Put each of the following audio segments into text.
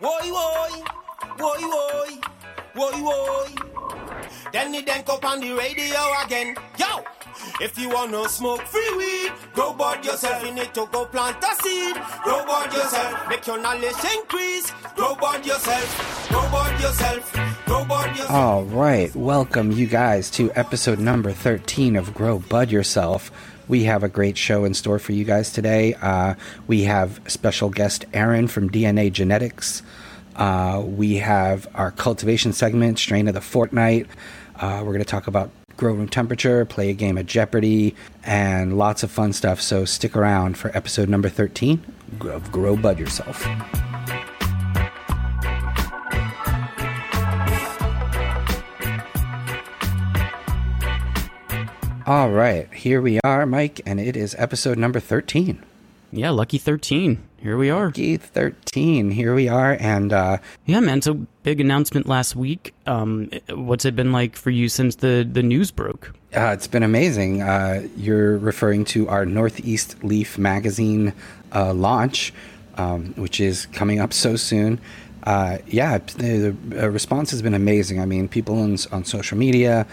Woy woy, woy woy, woy woy. Then the then up on the radio again. Yo, if you wanna smoke free weed, grow bud yourself. You need to go plant a seed. Grow bud yourself. Make your knowledge increase. Grow bud yourself. Grow bud yourself. All right, welcome you guys to episode number 13 of Grow Bud Yourself. We have a great show in store for you guys today. Uh, we have special guest Aaron from DNA Genetics. Uh, we have our cultivation segment, Strain of the Fortnight. Uh, we're going to talk about grow room temperature, play a game of Jeopardy, and lots of fun stuff. So stick around for episode number 13 of Grow Bud Yourself. All right, here we are, Mike, and it is episode number 13. Yeah, lucky 13. Here we are. Lucky 13, here we are, and uh, Yeah, man. So big announcement last week. Um, what's it been like for you since the the news broke? uh, it's been amazing. Uh, you're referring to our Northeast Leaf magazine uh, launch, um, which is coming up so soon. Uh, yeah, the, the response has been amazing. I mean, people on, on social media,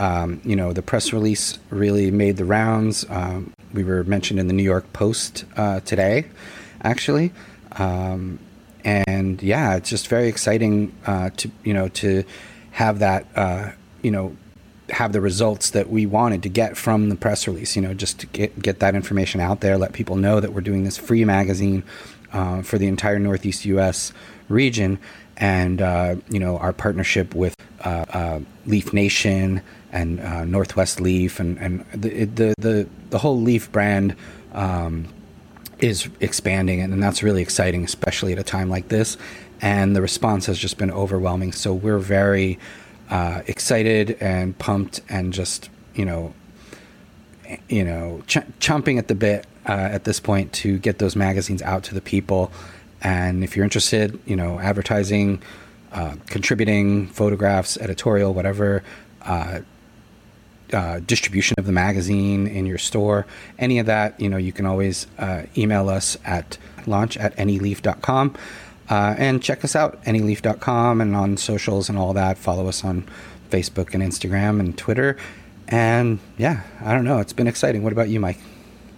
um, you know, the press release really made the rounds. Um, we were mentioned in the New York Post uh, today, actually. Um, and yeah, it's just very exciting uh, to you know to have that uh, you know have the results that we wanted to get from the press release. You know, just to get get that information out there, let people know that we're doing this free magazine uh, for the entire Northeast U.S. region, and uh, you know our partnership with uh, uh, Leaf Nation and uh, Northwest Leaf and and the the the, the whole Leaf brand. Um, is expanding and that's really exciting especially at a time like this and the response has just been overwhelming so we're very uh, excited and pumped and just you know you know ch- chomping at the bit uh, at this point to get those magazines out to the people and if you're interested you know advertising uh, contributing photographs editorial whatever uh, uh, distribution of the magazine in your store, any of that, you know, you can always uh, email us at launch at neleaf.com uh, and check us out, neleaf.com, and on socials and all that. Follow us on Facebook and Instagram and Twitter. And yeah, I don't know. It's been exciting. What about you, Mike?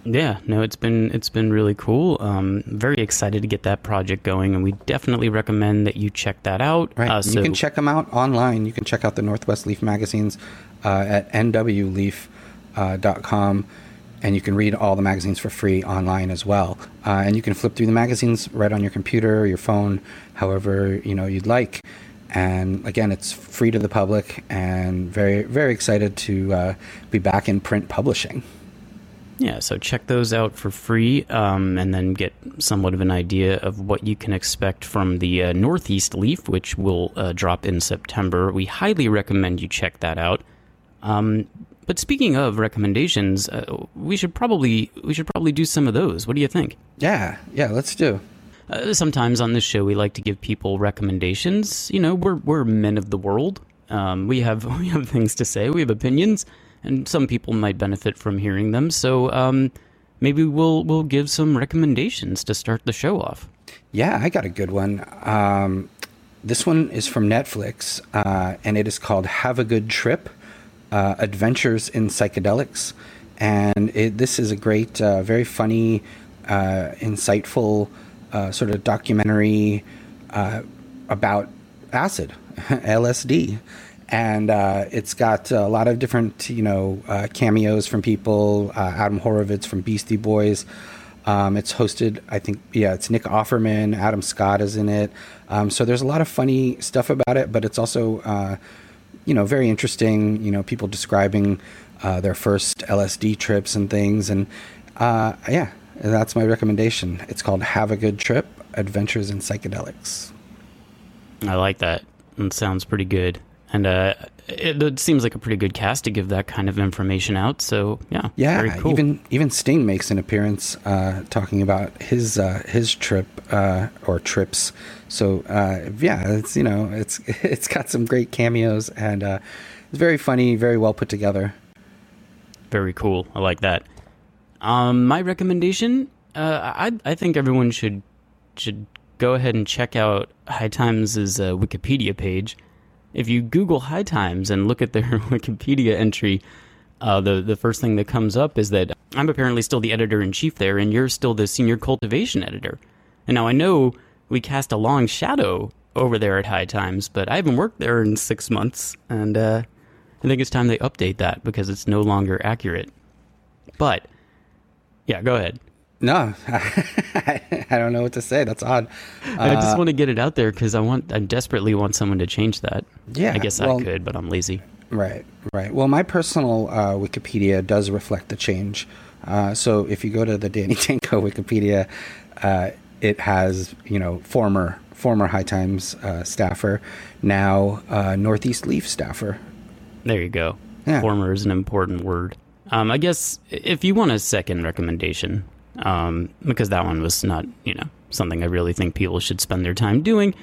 Yeah, no, it's been it's been really cool. Um, very excited to get that project going, and we definitely recommend that you check that out. Right. Uh, so you can check them out online. You can check out the Northwest Leaf magazines uh, at nwleaf.com. and you can read all the magazines for free online as well. Uh, and you can flip through the magazines right on your computer or your phone, however you know you'd like. And again, it's free to the public, and very very excited to uh, be back in print publishing. Yeah, so check those out for free um, and then get somewhat of an idea of what you can expect from the uh, Northeast Leaf, which will uh, drop in September. We highly recommend you check that out. Um, but speaking of recommendations, uh, we should probably we should probably do some of those. What do you think? Yeah, yeah, let's do. Uh, sometimes on this show, we like to give people recommendations. You know, we're we're men of the world. Um, we have we have things to say. We have opinions, and some people might benefit from hearing them. So um, maybe we'll we'll give some recommendations to start the show off. Yeah, I got a good one. Um, this one is from Netflix, uh, and it is called "Have a Good Trip: uh, Adventures in Psychedelics." And it, this is a great, uh, very funny, uh, insightful uh, sort of documentary uh, about acid, LSD, and uh, it's got a lot of different, you know, uh, cameos from people. Uh, Adam Horovitz from Beastie Boys. Um, it's hosted, I think, yeah, it's Nick Offerman, Adam Scott is in it. Um, so there's a lot of funny stuff about it, but it's also, uh, you know, very interesting. You know, people describing uh, their first LSD trips and things, and yeah, that's my recommendation. It's called "Have a Good Trip: Adventures in Psychedelics." I like that. It sounds pretty good, and uh, it, it seems like a pretty good cast to give that kind of information out. So yeah, Yeah, very cool. even even Sting makes an appearance uh, talking about his uh, his trip uh, or trips. So uh, yeah, it's you know it's it's got some great cameos and uh, it's very funny, very well put together. Very cool. I like that. Um, my recommendation, uh, I I think everyone should should go ahead and check out High Times' uh, Wikipedia page. If you Google High Times and look at their Wikipedia entry, uh, the the first thing that comes up is that I'm apparently still the editor in chief there, and you're still the senior cultivation editor. And now I know we cast a long shadow over there at High Times, but I haven't worked there in six months, and uh, I think it's time they update that because it's no longer accurate. But yeah, go ahead. No, I don't know what to say. That's odd. I just want to get it out there because I want, I desperately want someone to change that. Yeah, I guess well- I could, but I'm lazy. Right, right. Well, my personal uh, Wikipedia does reflect the change. Uh, so if you go to the Danny Danko Wikipedia, uh, it has you know former former High Times uh, staffer, now uh, Northeast Leaf staffer. There you go. Yeah. Former is an important word. Um, I guess if you want a second recommendation, um, because that one was not, you know, something I really think people should spend their time doing.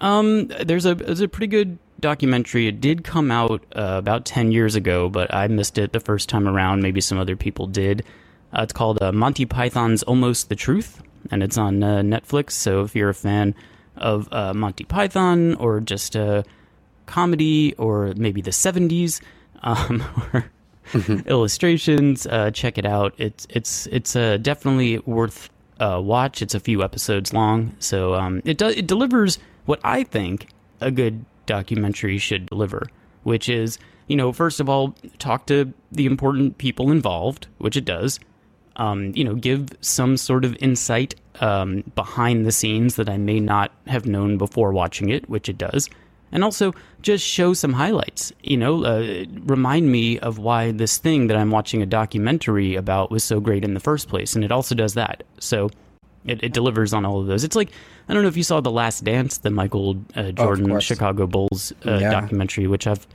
Um, there's a there's a pretty good documentary. It did come out uh, about ten years ago, but I missed it the first time around. Maybe some other people did. Uh, it's called uh, Monty Python's Almost the Truth, and it's on uh, Netflix. So if you're a fan of uh, Monty Python or just uh, comedy or maybe the 70s um, or illustrations, uh, check it out. It's it's it's uh, definitely worth uh, watch. It's a few episodes long, so um, it does it delivers what I think a good documentary should deliver, which is you know first of all talk to the important people involved, which it does. Um, you know, give some sort of insight um, behind the scenes that I may not have known before watching it, which it does and also just show some highlights. You know, uh, remind me of why this thing that I'm watching a documentary about was so great in the first place, and it also does that. So it, it delivers on all of those. It's like I don't know if you saw the Last Dance, the Michael uh, Jordan course. Chicago Bulls uh, Yeah. documentary, which I've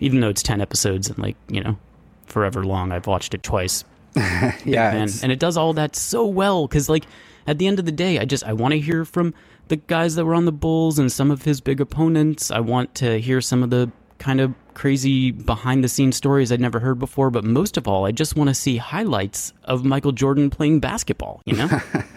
even though it's ten episodes and like you know forever long, I've watched it twice Yeah, and it does all that so well because like at the end of the day i just i want to hear from the guys that were on the bulls and some of his big opponents i want to hear some of the kind of crazy behind the scenes stories i'd never heard before but most of all i just want to see highlights of michael jordan playing basketball you know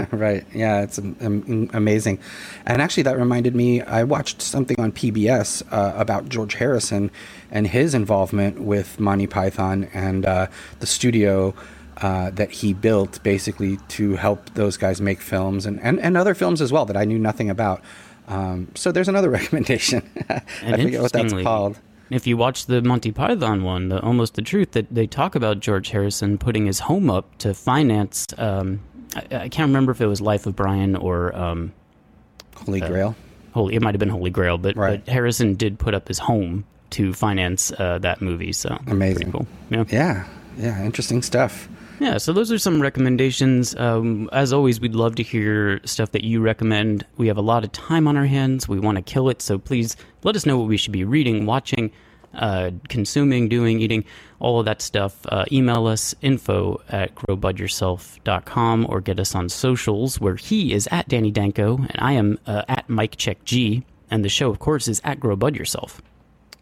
right. Yeah, it's amazing. And actually, that reminded me. I watched something on PBS uh, about George Harrison and his involvement with Monty Python and uh, the studio. Uh, that he built basically to help those guys make films and, and, and other films as well that I knew nothing about. Um, so there's another recommendation. I forget what that's called. If you watch the Monty Python one, the Almost the Truth, that they talk about George Harrison putting his home up to finance. Um, I, I can't remember if it was Life of Brian or um, Holy Grail. Holy. It might have been Holy Grail, but, Right. but Harrison did put up his home to finance uh, that movie. So Amazing. cool. Yeah. Yeah. Yeah. Interesting stuff. Yeah, so those are some recommendations. Um, as always, we'd love to hear stuff that you recommend. We have a lot of time on our hands. We want to kill it, so please let us know what we should be reading, watching, uh, consuming, doing, eating, all of that stuff. Uh, email us info at growbudyourself.com or get us on socials where he is at Danny Danko and I am uh, at Mike Check G. And the show, of course, is at Grow Bud Yourself.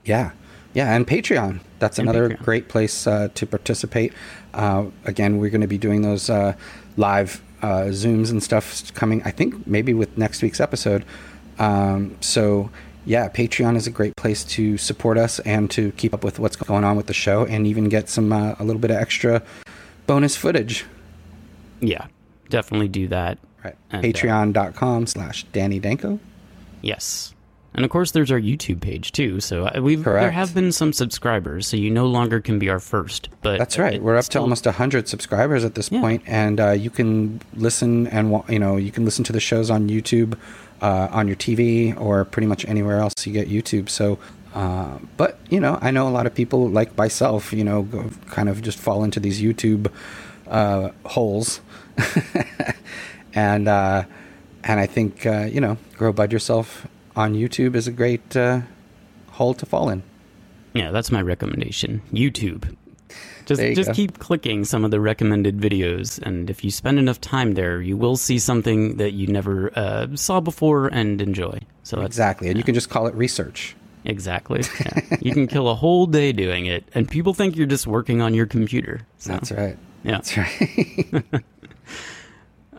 Yeah. Yeah, and Patreon. That's And another Patreon. great place uh, to participate. Uh, again, we're going to be doing those uh, live uh, Zooms and stuff coming, I think, maybe with next week's episode. Um, so, yeah, Patreon is a great place to support us and to keep up with what's going on with the show and even get some uh, a little bit of extra bonus footage. Yeah, definitely do that. Right. Uh, Patreon.com slash Danny Danko. Yes. And of course, there's our YouTube page too. So uh, we've there have been some subscribers, so you no longer can be our first. But That's right. We're up to still- almost hundred subscribers at this Yeah. point, and uh, you can listen and you know you can listen to the shows on YouTube, uh, on your TV, or pretty much anywhere else you get YouTube. So, uh, but you know, I know a lot of people like myself, you know, go, kind of just fall into these YouTube uh, holes, and uh, and I think uh, you know, grow bud yourself on YouTube is a great uh, hole to fall in. Yeah, that's my recommendation. YouTube. Just you just go. keep clicking some of the recommended videos, and if you spend enough time there, you will see something that you never uh, saw before and enjoy. So that's Exactly, and you can just call it research. exactly. Yeah. you can kill a whole day doing it, and people think you're just working on your computer. So, That's right. Yeah. That's right.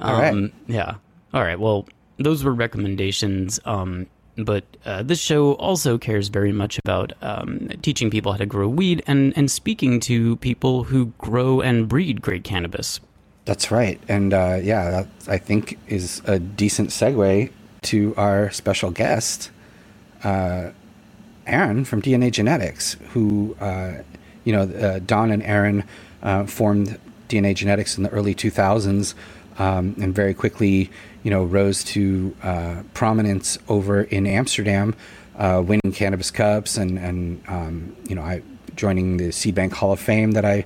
All right. Um, Yeah. All right. Well, those were recommendations. Um, but uh, this show also cares very much about um, teaching people how to grow weed and, and speaking to people who grow and breed great cannabis. That's right. And uh, yeah, that I think is a decent segue to our special guest, uh, Aaron from DNA Genetics, who, uh, you know, uh, Don and Aaron uh, formed DNA Genetics in the early 2000s um, and very quickly, you know, rose to uh, prominence over in Amsterdam, winning Cannabis Cups and, and um, you know, I joining the Seed Bank Hall of Fame that I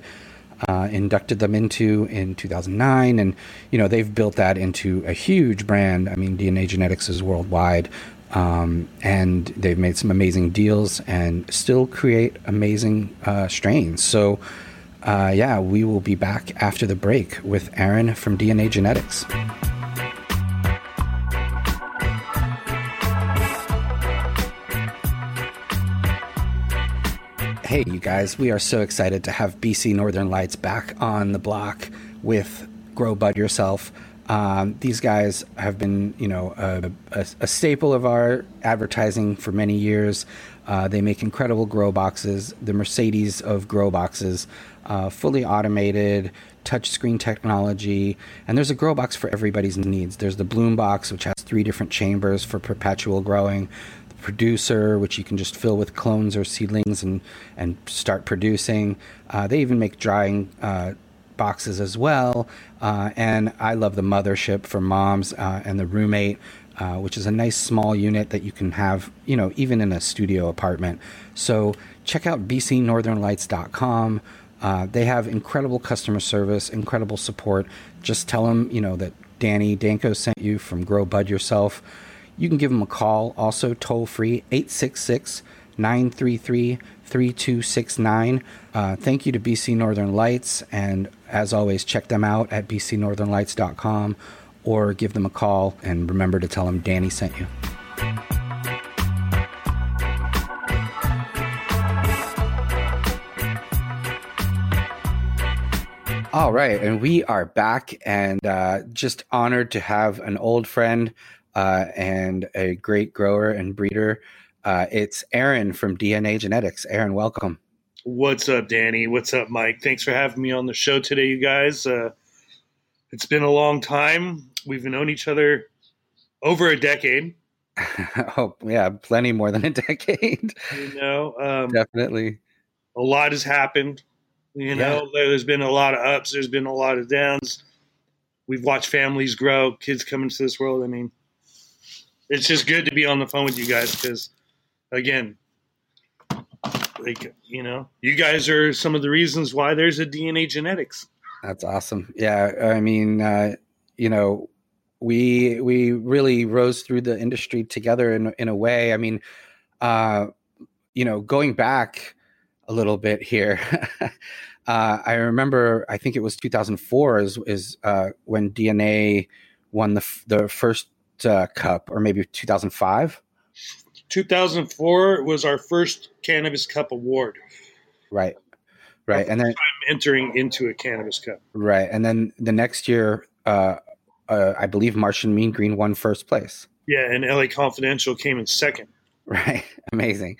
uh, inducted them into in 2009. And, you know, they've built that into a huge brand. I mean, DNA Genetics is worldwide. Um, and they've made some amazing deals and still create amazing uh, strains. So, uh, yeah, we will be back after the break with Aaron from DNA Genetics. Hey, you guys, we are so excited to have BC Northern Lights back on the block with Grow Bud Yourself. Um, these guys have been, you know, a, a, a, staple of our advertising for many years. Uh, they make incredible grow boxes, the Mercedes of grow boxes, uh, fully automated, touchscreen technology, and there's a grow box for everybody's needs. There's the Bloom box, which has three different chambers for perpetual growing producer, which you can just fill with clones or seedlings and and start producing. Uh, they even make drying uh, boxes as well. Uh, and I love the mothership for moms uh, and the roommate. Uh, which is a nice small unit that you can have, you know, even in a studio apartment. So check out bcnorthernlights.com. Uh, they have incredible customer service, incredible support. Just tell them, you know, that Danny Danko sent you from Grow Bud Yourself. You can give them a call, also toll free, 866 933 3269. Uh, thank you to BC Northern Lights. And as always, check them out at bcnorthernlights.com or give them a call. And remember to tell them Danny sent you. All right, and we are back and uh, just honored to have an old friend uh, and a great grower and breeder. Uh, it's Aaron from DNA Genetics. Aaron, welcome. What's up, Danny? What's up, Mike? Thanks for having me on the show today, you guys. Uh, it's been a long time. We've known each other over a decade. oh, yeah, plenty more than a decade. You know, um, definitely. A lot has happened. You know, yeah. there's been a lot of ups, there's been a lot of downs. We've watched families grow, kids come into this world. I mean, it's just good to be on the phone with you guys because, again, like you know, you guys are some of the reasons why there's a DNA genetics. That's awesome. Yeah, I mean, uh, you know, we we really rose through the industry together in in a way. I mean, uh, you know, going back a little bit here. uh, I remember, I think it was 2004 is, is uh, when DNA won the the first uh, Cup, or maybe 2005? 2004 was our first Cannabis Cup award. Right. Right. and then I'm entering into a Cannabis Cup. Right. And then the next year, uh, uh, I believe Martian Mean Green won first place. Yeah. And LA Confidential came in second. Right. Amazing.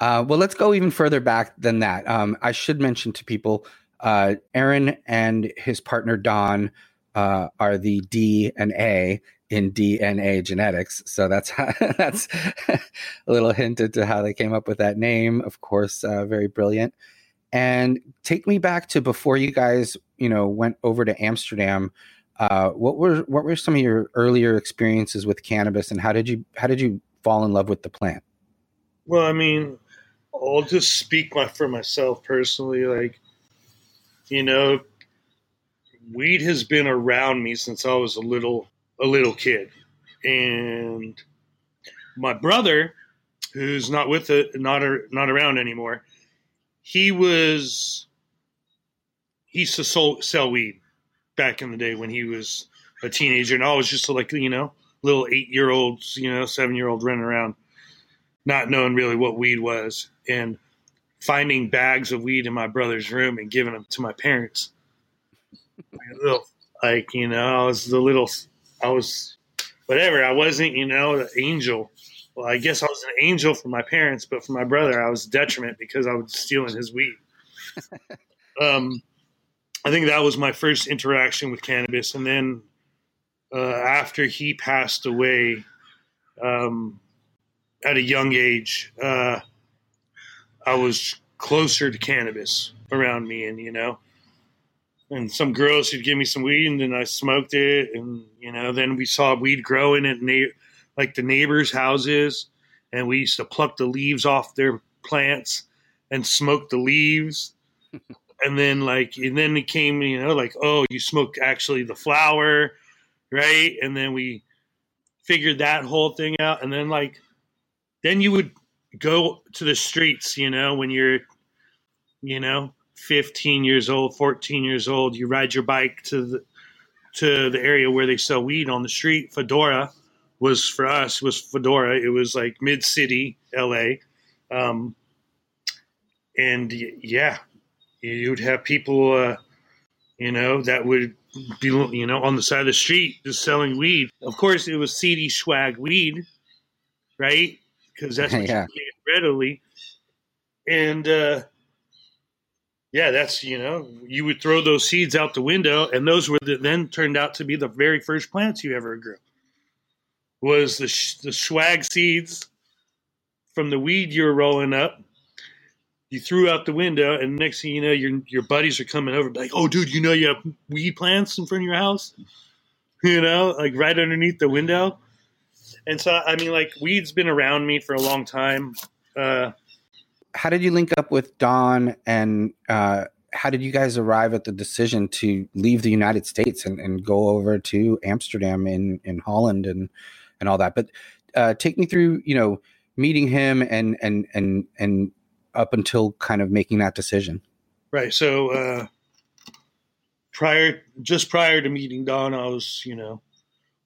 Uh, well, let's go even further back than that. Um, I should mention to people uh, Aaron and his partner Don uh, are the D and A in DNA genetics. So that's how, that's a little hint into how they came up with that name. Of course, uh, very brilliant. And take me back to before you guys, you know, went over to Amsterdam. Uh, what were what were some of your earlier experiences with cannabis, and how did you how did you fall in love with the plant? Well, I mean, I'll just speak my, for myself personally. Like, you know, weed has been around me since I was a little a little kid, and my brother, who's not with it, not not around anymore, he was he used to sell, sell weed back in the day when he was a teenager, and I was just like you know little eight year olds, you know seven year old running around, not knowing really what weed was, and finding bags of weed in my brother's room and giving them to my parents. Like, little, like you know, I was the little I was whatever. I wasn't, you know, an angel. Well, I guess I was an angel for my parents, but for my brother, I was a detriment because I was stealing his weed. um, I think that was my first interaction with cannabis, and then uh, after he passed away um, at a young age, uh, I was closer to cannabis around me, and you know, and some girls would give me some weed, and then I smoked it, and you know, then we saw weed growing at na- like the neighbors' houses, and we used to pluck the leaves off their plants and smoke the leaves. and then like and then it came you know like oh you smoke actually the flower right and then we figured that whole thing out and then like then you would go to the streets you know when you're you know 15 years old 14 years old you ride your bike to the to the area where they sell weed on the street. Fedora was for us was fedora. It was like mid city la um, and yeah you'd have people uh, you know that would be you know on the side of the street just selling weed. Of course it was seedy swag weed right? Because that's what Yeah. you get readily. And uh yeah, that's you know, you would throw those seeds out the window, and those were the, then turned out to be the very first plants you ever grew. Was the the swag seeds from the weed you were rolling up? You threw out the window, and next thing you know, your your buddies are coming over, like, "Oh, dude, you know you have weed plants in front of your house?" You know, like right underneath the window. And so, I mean, like, weed's been around me for a long time. Uh, How did you link up with Don, and uh, how did you guys arrive at the decision to leave the United States and, and go over to Amsterdam in, in Holland and and all that? But uh, take me through, you know, meeting him and and and and up until kind of making that decision. Right. So uh, prior, just prior to meeting Don, I was, you know,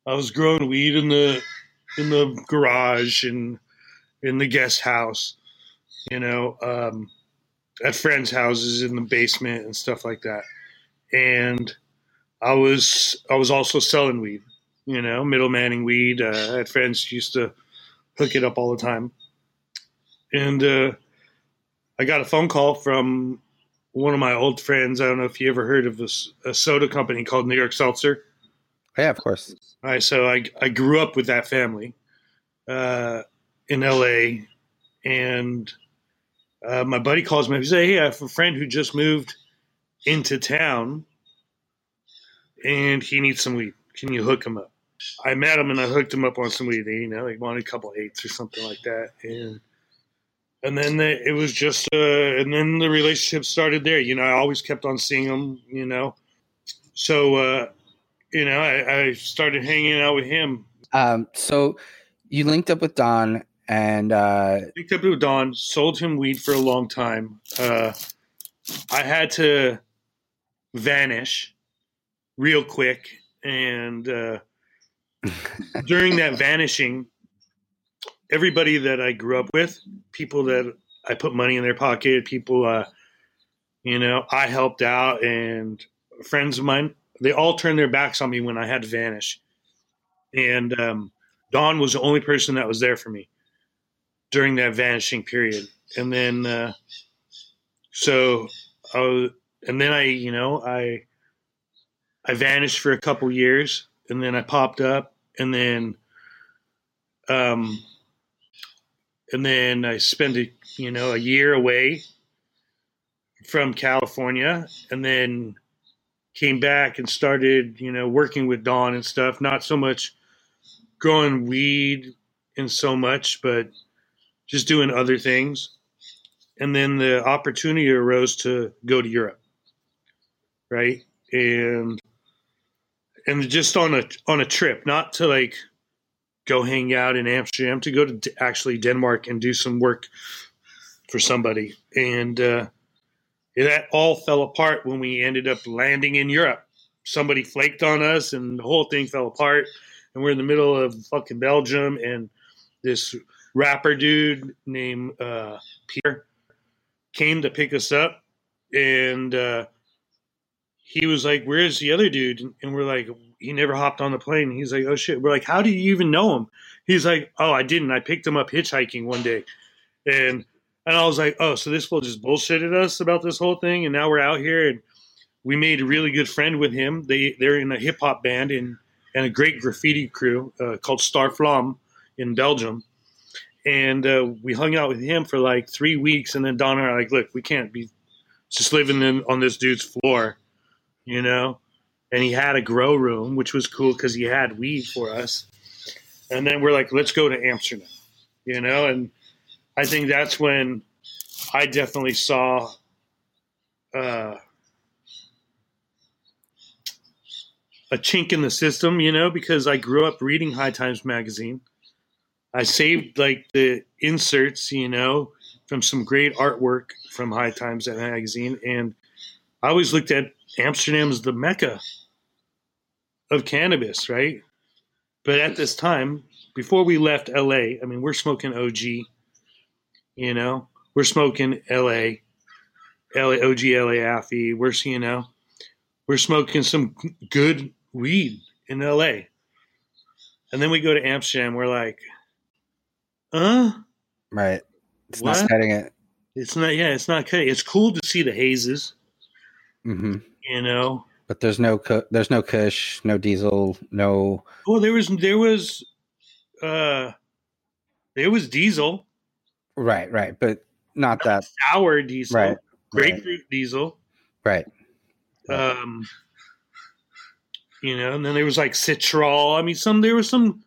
I was growing weed in the in the garage and in the guest house, you know, um, at friends' houses in the basement and stuff like that. And I was I was also selling weed, you know, middlemaning weed. Uh, I had friends used to hook it up all the time, and uh, I got a phone call from one of my old friends. I don't know if you ever heard of this a soda company called New York Seltzer. Yeah, of course. All right, so I I grew up with that family uh, in L.A. and uh, my buddy calls me. He says, "Hey, I have a friend who just moved into town, and he needs some weed. Can you hook him up?" I met him and I hooked him up on some weed. You know, he wanted a couple eights or something like that, and and then the, it was just, uh, and then the relationship started there. You know, I always kept on seeing him. You know, so uh, you know, I, I started hanging out with him. Um, so you linked up with Don, and uh, Picked up with Don, sold him weed for a long time. Uh, I had to vanish real quick, and uh, during that vanishing, everybody that I grew up with, people that I put money in their pocket, people, uh, you know, I helped out, and friends of mine, they all turned their backs on me when I had to vanish. And um, Don was the only person that was there for me during that vanishing period. And then, uh, so I was, and then I, you know, I, I vanished for a couple years and then I popped up and then, um, and then I spent a, you know, a year away from California and then came back and started, you know, working with Don and stuff. Not so much growing weed and so much, but just doing other things. And then the opportunity arose to go to Europe, right? And and just on a on a trip, not to like go hang out in Amsterdam, to go to actually Denmark and do some work for somebody. And uh, that all fell apart when we ended up landing in Europe. Somebody flaked on us, and the whole thing fell apart. And we're in the middle of fucking Belgium, and this rapper dude named uh, Pierre came to pick us up, and uh, he was like, "Where's the other dude?" And we're like, he never hopped on the plane. He's like, oh shit. We're like, how do you even know him? He's like, oh, I didn't. I picked him up hitchhiking one day, and and I was like, oh, so this fool just bullshitted us about this whole thing, and now we're out here, and we made a really good friend with him. They they're in a hip hop band and and a great graffiti crew uh, called Starflam in Belgium, and uh, we hung out with him for like three weeks, and then Don and I like, look, we can't be just living in, on this dude's floor, you know. And he had a grow room, which was cool because he had weed for us. And then we're like, let's go to Amsterdam, you know. And I think that's when I definitely saw uh, a chink in the system, you know, because I grew up reading High Times magazine. I saved like the inserts, you know, from some great artwork from High Times magazine, and I always looked at Amsterdam as the mecca of cannabis, right? But at this time, before we left LA, I mean, we're smoking OG, you know, we're smoking LA, LA OG LA Affy. We're you know, we're smoking some good weed in LA, and then we go to Amsterdam. We're like, huh? Right. It's What? not cutting it. It's not. Yeah, it's not cutting. It's cool to see the hazes, Mm-hmm. you know. But there's no there's no Kush, no Diesel, no. Well, there was there was uh there was diesel, Right, right, but not that. sour diesel, Right, grapefruit diesel. right. Um, you know, and then there was like citral. I mean, some there was some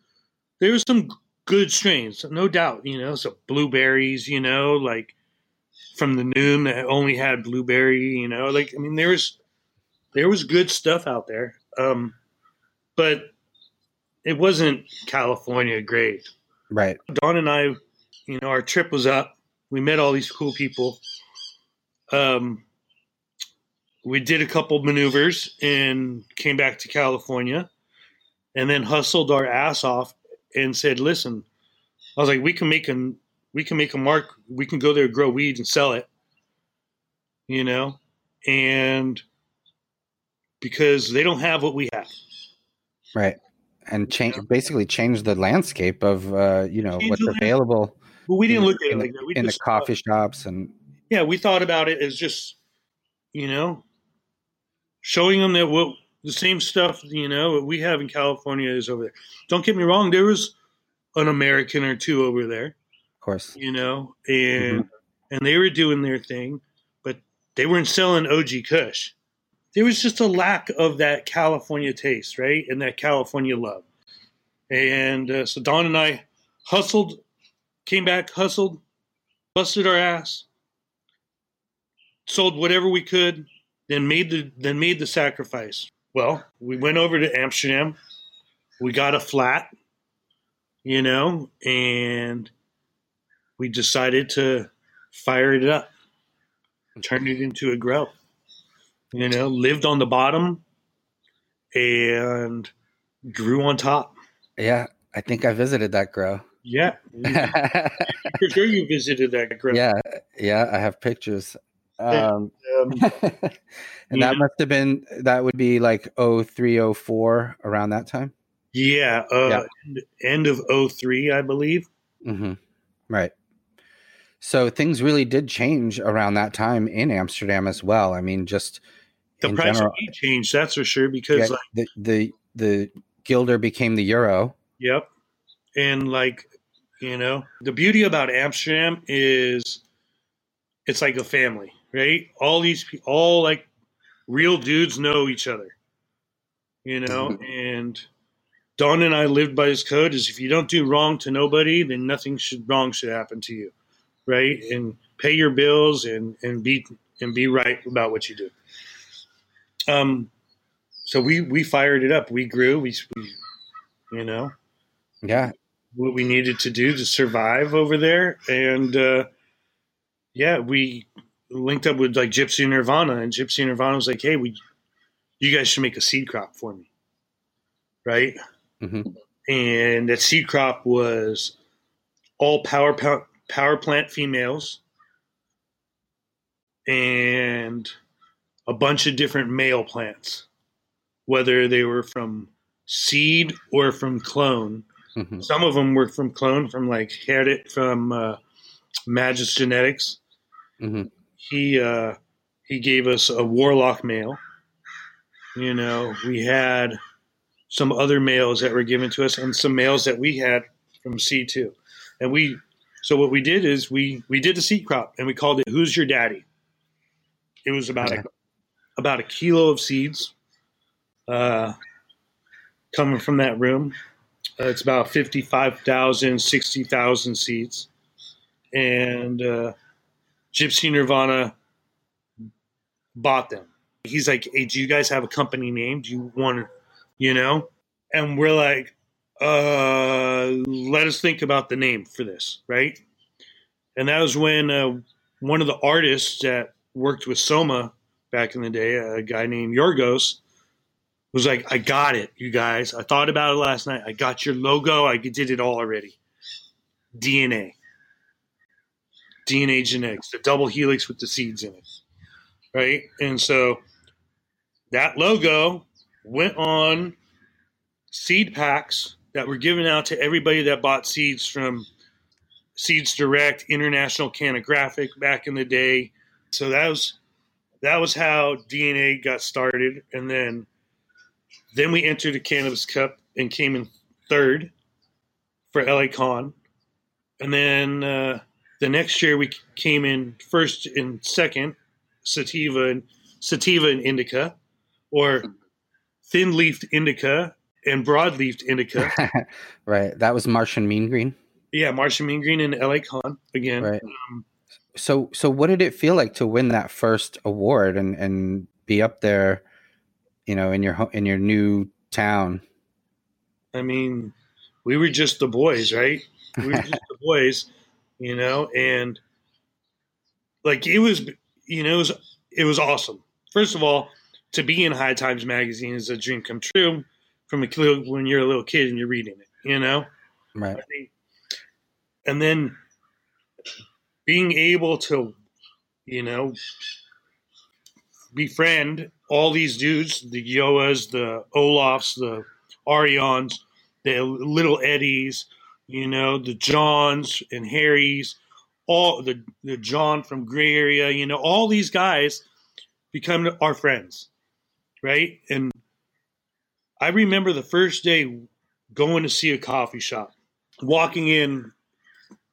there was some good strains, no doubt. You know, so blueberries. You know, like from the noon that only had blueberry. You know, like I mean, there was there was good stuff out there. Um, but it wasn't California great. Right. Don and I, you know, our trip was up. We met all these cool people. Um, we did a couple maneuvers and came back to California, and then hustled our ass off and said, "Listen," I was like, "We can make an we can make a mark. We can go there, grow weed, and sell it." You know, and because they don't have what we have. Right. And change basically change the landscape of uh, you know Change what's available But we didn't in, look at it in like the, that. We in the just thought- coffee shops and yeah, we thought about it as just, you know, showing them that what the same stuff, you know, we have in California is over there. Don't get me wrong, there was an American or two over there, of course. you know, and and they were doing their thing, but they weren't selling OG Kush. There was just a lack of that California taste, right, and that California love. And uh, so Don and I hustled, came back, hustled, busted our ass, sold whatever we could, then made the then made the sacrifice. Well, we went over to Amsterdam. We got a flat, you know, and we decided to fire it up, turn it into a grow. You know, lived on the bottom and grew on top. Yeah, I think I visited that grow. Yeah, yeah, for sure you visited that grow. Yeah, yeah, I have pictures. Um, Um, and that must have been that would be like 0304 around that time. yeah, uh, Yeah. end of 03, I believe. hmm Right. So things really did change around that time in Amsterdam as well. I mean, just The price general, changed, that's for sure, because yeah, like, the the the guilder became the euro. Yep. And like, you know, the beauty about Amsterdam is it's like a family, right? All these all like real dudes know each other. You know, and Don and I lived by his code is if you don't do wrong to nobody, then nothing should wrong should happen to you. Right? And pay your bills and and be and be right about what you do. Um so we we fired it up. We grew. We, we you know, Yeah, what we needed to do to survive over there. And uh, yeah, we linked up with like Gypsy Nirvana, and Gypsy Nirvana was like, "Hey, we, you guys should make a seed crop for me, right?" Mhm. And that seed crop was all power power, power plant females and a bunch of different male plants, whether they were from seed or from clone. Mhm. Some of them were from clone, from like had it from uh, Magus Genetics. Mhm. He uh, he gave us a warlock male. You know, we had some other males that were given to us, and some males that we had from C two, and we. So what we did is we we did the seed crop, and we called it "Who's Your Daddy." It was about a, about a kilo of seeds, uh, coming from that room. Uh, it's about 55,000, 60,000 seeds. And uh, Gypsy Nirvana bought them. He's like, hey, do you guys have a company name? Do you want to, you know? And we're like, uh, let us think about the name for this, right? And that was when uh, one of the artists that worked with Soma back in the day, a guy named Yorgos, was like, I got it, you guys. I thought about it last night. I got your logo. I did it all already. DNA. DNA genetics, the double helix with the seeds in it. Right? And so that logo went on seed packs that were given out to everybody that bought seeds from Seeds Direct, International Cannagraphic back in the day. So that was that was how DNA got started, and then then we entered the Cannabis Cup and came in third for LA Con, and then uh, the next year we came in first and second, sativa and sativa and indica, or thin leafed indica and broad leafed indica. right. That was Martian Mean Green. yeah, Martian Mean Green and LA Con again. Right. Um, So so what did it feel like to win that first award and and be up there, you know, in your in your new town? I mean, we were just the boys, right? We were just the boys, you know, and like it was, you know, it was it was awesome. First of all, to be in High Times magazine is a dream come true from a when you're a little kid and you're reading it, you know. Right. And then being able to, you know, befriend all these dudes, the Yoas, the Olafs, the Arjans, the little Eddies, you know, the Johns and Harrys, all the the John from Grey Area, you know, all these guys become our friends, right? And I remember the first day going to see a coffee shop, walking in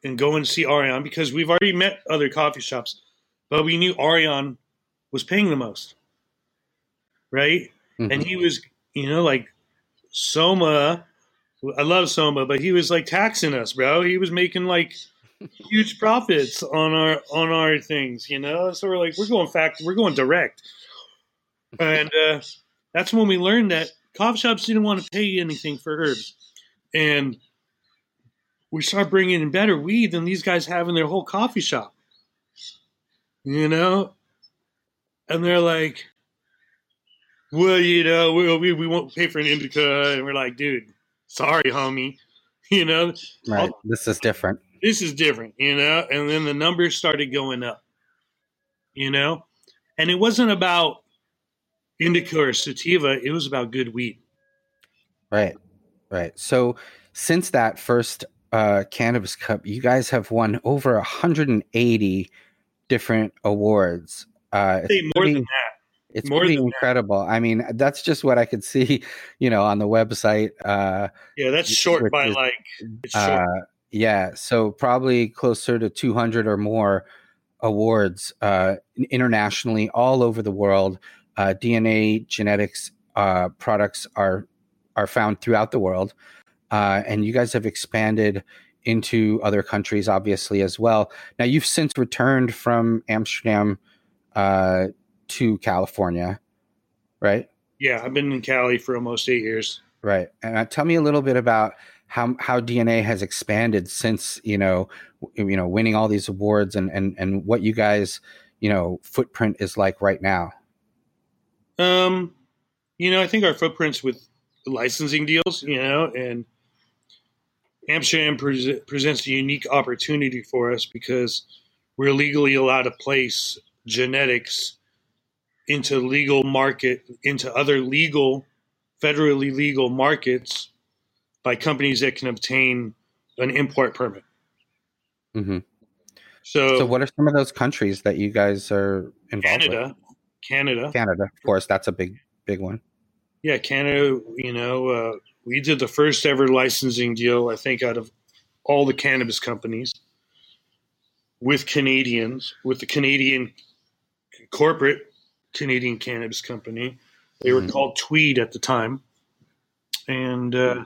and going to see Arjan because we've already met other coffee shops, but we knew Arjan was paying the most, right? Mhm. And he was, you know, like Soma. I love Soma, but he was like taxing us, bro. He was making like huge profits on our on our things, you know. So we're like, we're going fact, we're going direct, and uh, that's when we learned that coffee shops didn't want to pay anything for herbs, and we start bringing in better weed than these guys have in their whole coffee shop, you know. And they're like, well, you know, we, we, we won't pay for an indica. And we're like, dude, sorry, homie. You know, Right. This is different. this is different, you know? And then the numbers started going up, you know? And it wasn't about indica or sativa, it was about good weed. Right. Right. So since that first uh, Cannabis Cup, you guys have won over 180 different awards. Uh, more pretty- than that. It's More pretty than that. incredible. I mean, that's just what I could see, you know, on the website. Uh, Yeah, that's short by is- like, it's short. uh, yeah, so probably closer to 200 or more awards uh, internationally, all over the world. Uh, DNA genetics uh, products are are found throughout the world, uh, and you guys have expanded into other countries, obviously as well. Now you've since returned from Amsterdam uh, to California, right? yeah, I've been in Cali for almost eight years. Right. And uh, tell me a little bit about how how DNA has expanded since you know you know winning all these awards and and and what you guys you know footprint is like right now. Um, you know, I think our footprints with licensing deals, you know, and Amsterdam pres presents a unique opportunity for us because we're legally allowed to place genetics into legal market, into other legal federally legal markets by companies that can obtain an import permit. hmm So, So, what are some of those countries that you guys are involved Canada, with? Canada, Canada, of course, that's a big, big one. yeah, Canada. You know, uh, we did the first ever licensing deal, I think, out of all the cannabis companies with Canadians, with the Canadian corporate Canadian cannabis company. They were Mhm. called Tweed at the time, and uh,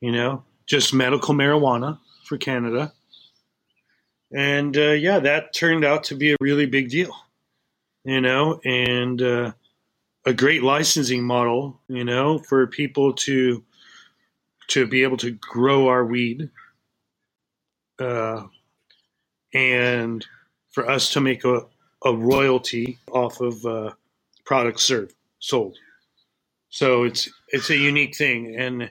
you know, just medical marijuana for Canada. And uh, yeah, that turned out to be a really big deal, you know, and uh, a great licensing model, you know, for people to to be able to grow our weed, uh, and for us to make a, a royalty off of uh, products served sold. So it's it's a unique thing, and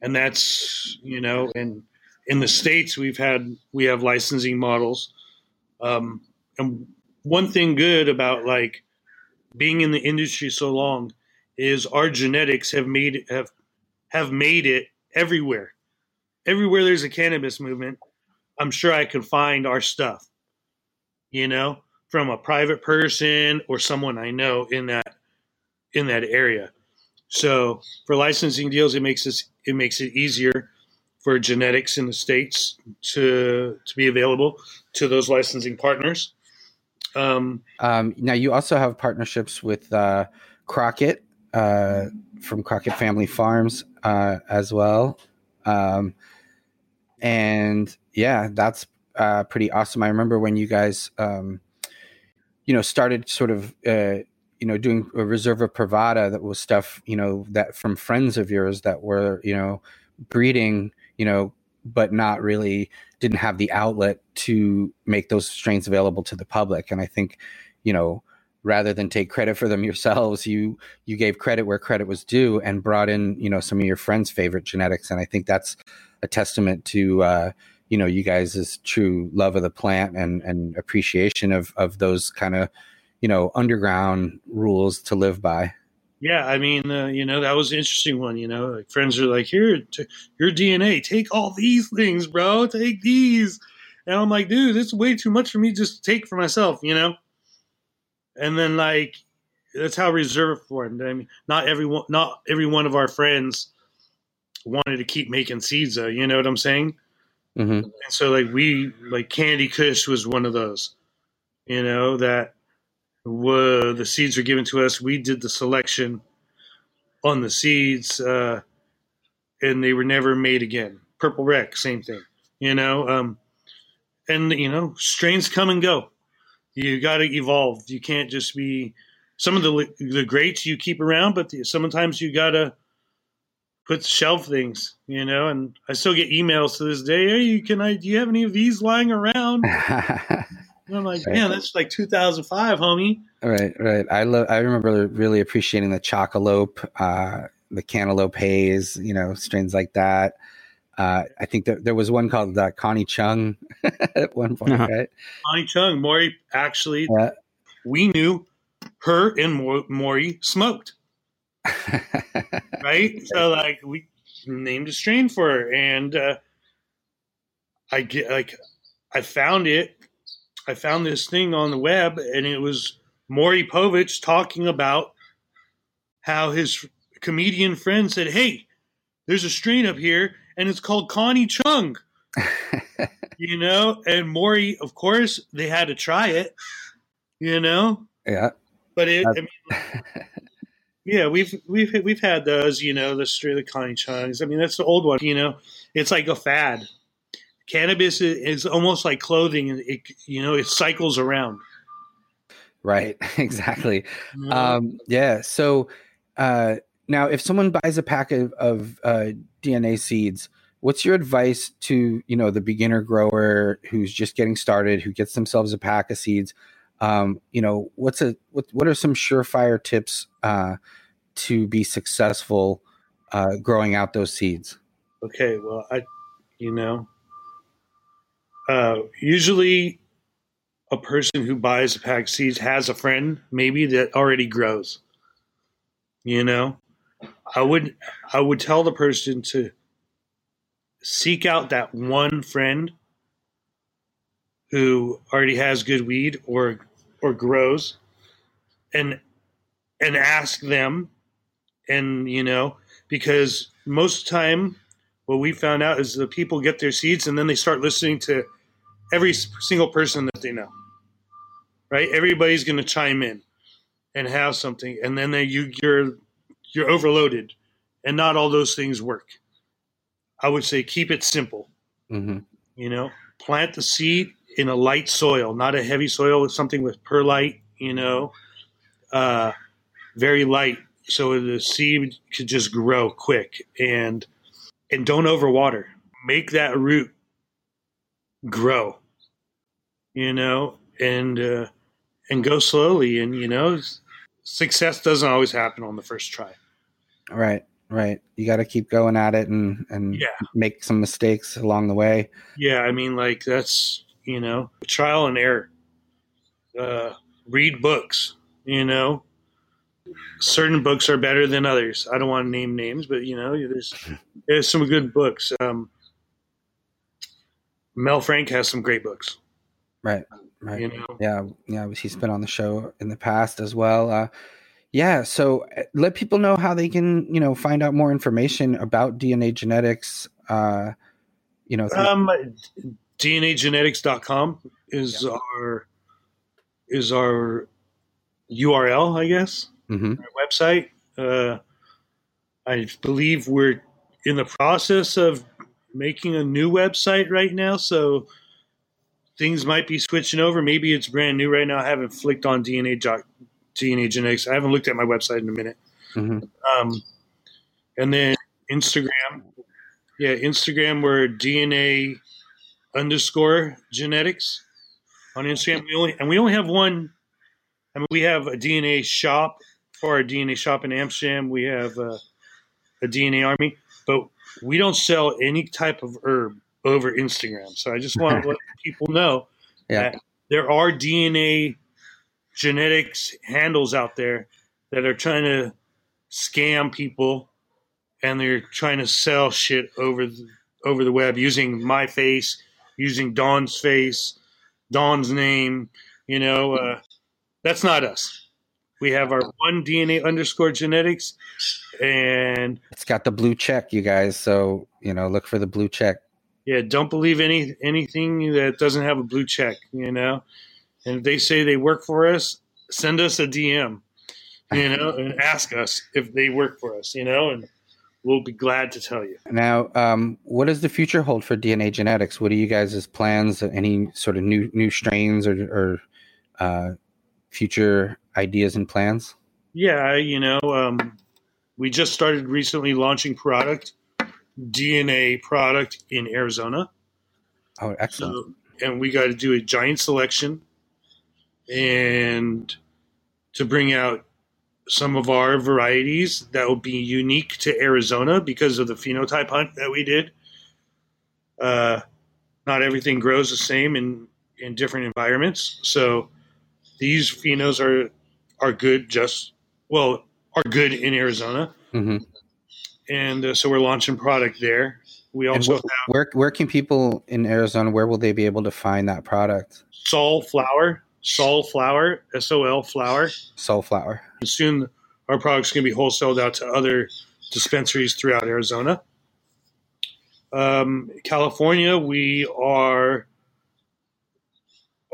and that's you know, and in the states we've had we have licensing models, um, and one thing good about like being in the industry so long is our genetics have made have have made it everywhere. Everywhere there's a cannabis movement, I'm sure I can find our stuff. You know, from a private person or someone I know in that in that area. So for licensing deals, it makes us it makes it easier for genetics in the states to to be available to those licensing partners. Um, Um, now, you also have partnerships with uh, Crockett uh, from Crockett Family Farms uh, as well. Um, and yeah, that's uh, pretty awesome. I remember when you guys, um, you know, started sort of, uh, you know, doing a Reserva Privada that was stuff, you know, that from friends of yours that were, you know, breeding, you know, but not really didn't have the outlet to make those strains available to the public. And I think, you know, rather than take credit for them yourselves, you you gave credit where credit was due and brought in, you know, some of your friends' favorite genetics. And I think that's a testament to uh, you know, you guys' true love of the plant and and appreciation of of those kind of, you know, underground rules to live by. yeah, I mean, uh, you know, that was an interesting one. You know, like friends are like, "Here, t- your DNA, take all these things, bro, take these," and I'm like, "Dude, this is way too much for me just to take for myself," you know. And then like, that's how reserve formed. I mean, not everyone, not every one of our friends wanted to keep making seeds, though. You know what I'm saying? Hmm And so like we like Candy Kush was one of those, you know, that were the seeds were given to us. We did the selection on the seeds, uh, and they were never made again. Purple Wreck, same thing, you know. Um, and you know, strains come and go. You got to evolve. You can't just be some of the the greats you keep around, but the, sometimes you got to put shelf things, you know. And I still get emails to this day. Hey, can I? Do you have any of these lying around? And I'm like, Right. man, that's like 2005, homie. Right, right. I love. I remember really appreciating the chocolope, uh, the cantaloupe haze, you know, strains like that. Uh, I think that there was one called uh, Connie Chung at one point, Uh-huh. right? Connie Chung, Maury, actually, Yeah. we knew her and Mo- Maury smoked, right? so like we named a strain for her, and uh, I get like I found it. I found this thing on the web, and it was Maury Povich talking about how his comedian friend said, "Hey, there's a strain up here, and it's called Connie Chung." you know, and Maury, of course, they had to try it, you know, yeah. but it, I mean, yeah, we've we've we've had those, you know, the the Connie Chungs. I mean, that's the old one, you know. It's like a fad. Cannabis is, is almost like clothing, and it you know it cycles around. Right. Exactly. know? Um, yeah. So uh, now, if someone buys a pack of, of uh, DNA seeds, what's your advice to you know the beginner grower who's just getting started, who gets themselves a pack of seeds? Um, you know, what's a what? What are some surefire tips uh, to be successful uh, growing out those seeds? Okay, well, I, you know, uh, usually a person who buys a pack of seeds has a friend maybe that already grows. You know, I would I would tell the person to seek out that one friend who already has good weed or or grows and and ask them and you know because most of the time what we found out is the people get their seeds and then they start listening to every single person that they know. Right? Everybody's going to chime in and have something and then they, you you're you're overloaded and not all those things work. I would say keep it simple. Hmm you know plant the seed in a light soil not a heavy soil with something with perlite you know uh, very light so the seed could just grow quick and and don't overwater make that root grow you know and uh, and go slowly and you know success doesn't always happen on the first try Right, right. You got to keep going at it and and Yeah. make some mistakes along the way. Yeah, I mean, like that's you know trial and error. Uh, read books. You know, certain books are better than others. I don't want to name names, but you know, there's there's some good books. Um, Mel Frank has some great books. Right, right. You know, Yeah, yeah. He's been on the show in the past as well. Uh, yeah. So uh, let people know how they can, you know, find out more information about DNA genetics. Uh, you know, through- um, DNAgenetics.com is our is our URL, I guess. Mhm. our website. Uh, I believe we're in the process of making a new website right now, so things might be switching over. Maybe it's brand new right now. I haven't flicked on DNA DNA genetics. I haven't looked at my website in a minute. Mhm. Um, and then Instagram, yeah, Instagram we're DNA underscore genetics on Instagram. We only and we only have one. I mean, we have a DNA shop for our DNA shop in Amsterdam. We have uh, a DNA army, but we don't sell any type of herb over Instagram. So I just want to let people know Yeah. that there are DNA genetics handles out there that are trying to scam people and they're trying to sell shit over the, over the web using my face, using Don's face, Don's name. You know, uh, that's not us. We have our one DNA underscore genetics, and it's got the blue check, you guys. So you know, look for the blue check. yeah, don't believe any anything that doesn't have a blue check. You know, and if they say they work for us, send us a DM. You know, and ask us if they work for us. You know, and we'll be glad to tell you. Now, um, what does the future hold for DNA genetics? What are you guys' plans? Any sort of new new strains or, or uh, future ideas and plans? Yeah, you know, um, we just started recently launching product, DNA product in Arizona. Oh, excellent! So, and we got to do a giant selection and to bring out some of our varieties that will be unique to Arizona because of the phenotype hunt that we did. Uh, not everything grows the same in, in different environments. So these phenos are are good just well are good in Arizona, hmm and uh, so we're launching product there. We also wh- have where where can people in Arizona? Where will they be able to find that product? Sol Flower, Sol Flower, S O L Flower. Sol Flower. And soon our products going to be wholesaled out to other dispensaries throughout Arizona. Um, California, we are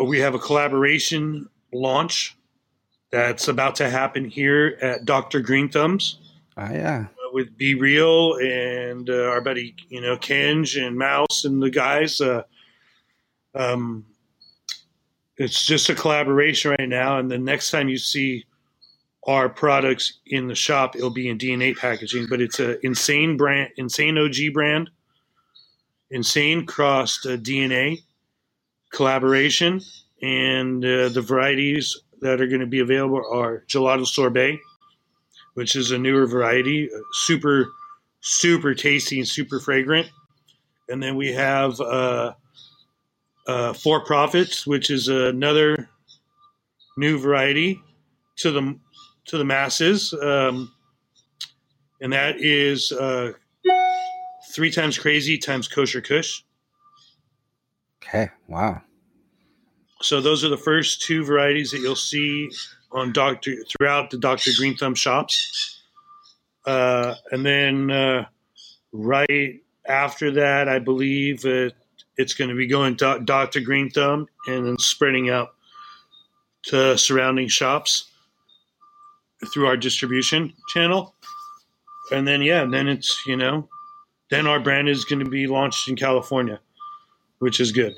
we have a collaboration launch that's about to happen here at Dr. Green Thumbs Ah, yeah. uh, with B-Real and uh, our buddy, you know, Kenj and Mouse and the guys. Uh, um, it's just a collaboration right now, and the next time you see our products in the shop, it'll be in DNA packaging. But it's a insane brand, insane OG brand, insane crossed uh, DNA collaboration, and uh, the varieties that are going to be available are gelato sorbet which is a newer variety, uh, super, super tasty and super fragrant. And then we have uh, uh, For Profits, which is another new variety to the to the masses. Um, and that is uh, three times crazy times kosher kush. Okay. Wow. So those are the first two varieties that you'll see on Doctor throughout the Doctor Green Thumb shops, uh, and then uh, right after that, I believe it's going to be going to Doctor Green Thumb and then spreading out to surrounding shops through our distribution channel, and then yeah, then it's you know, then our brand is going to be launched in California, which is good.